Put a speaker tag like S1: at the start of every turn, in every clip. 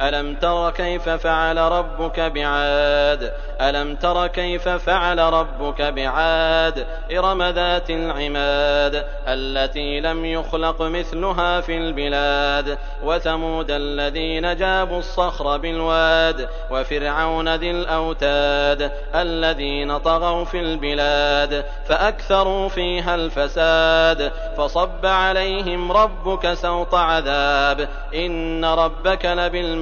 S1: ألم تر كيف فعل ربك بعاد؟ ألم تر كيف فعل ربك بعاد؟ إرم ذات العماد التي لم يخلق مثلها في البلاد وثمود الذين جابوا الصخر بالواد وفرعون ذي الأوتاد الذين طغوا في البلاد فأكثروا فيها الفساد فصب عليهم ربك سوط عذاب إن ربك لبالمرصاد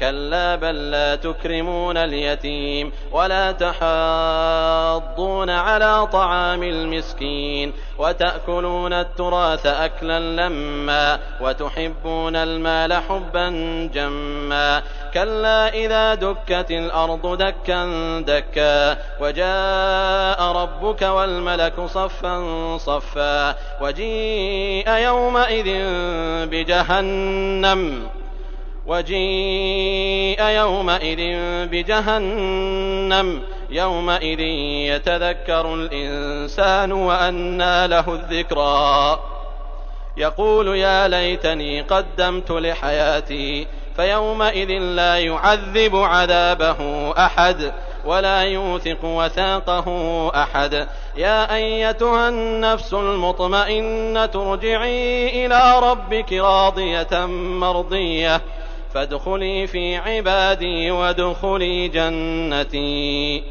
S1: كلا بل لا تكرمون اليتيم ولا تحاضون على طعام المسكين وتأكلون التراث أكلا لما وتحبون المال حبا جما كلا إذا دكت الأرض دكا دكا وجاء ربك والملك صفا صفا وجيء يومئذ بجهنم وجيء يومئذ بجهنم. يومئذ يتذكر الإنسان وأنى له الذكرى. يقول يا ليتني قدمت لحياتي فيومئذ لا يعذب عذابه أحد ولا يوثق وثاقه أحد. يا أيتها النفس المطمئنة ارجعي إلى ربك راضية مرضية. فادخلي في عبادي وادخلي جنتي.